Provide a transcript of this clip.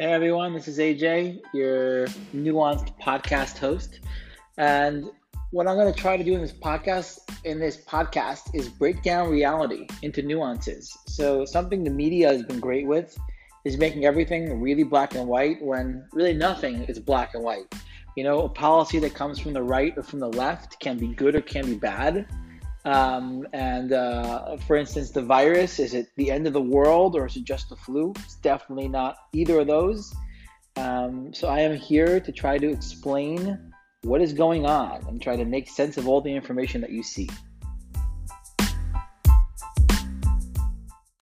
Hey everyone, this is AJ, your nuanced podcast host. And what I'm going to try to do in this podcast in this podcast is break down reality into nuances. So something the media has been great with is making everything really black and white when really nothing is black and white. You know, a policy that comes from the right or from the left can be good or can be bad. Um, and uh, for instance, the virus is it the end of the world or is it just the flu? It's definitely not either of those. Um, so I am here to try to explain what is going on and try to make sense of all the information that you see.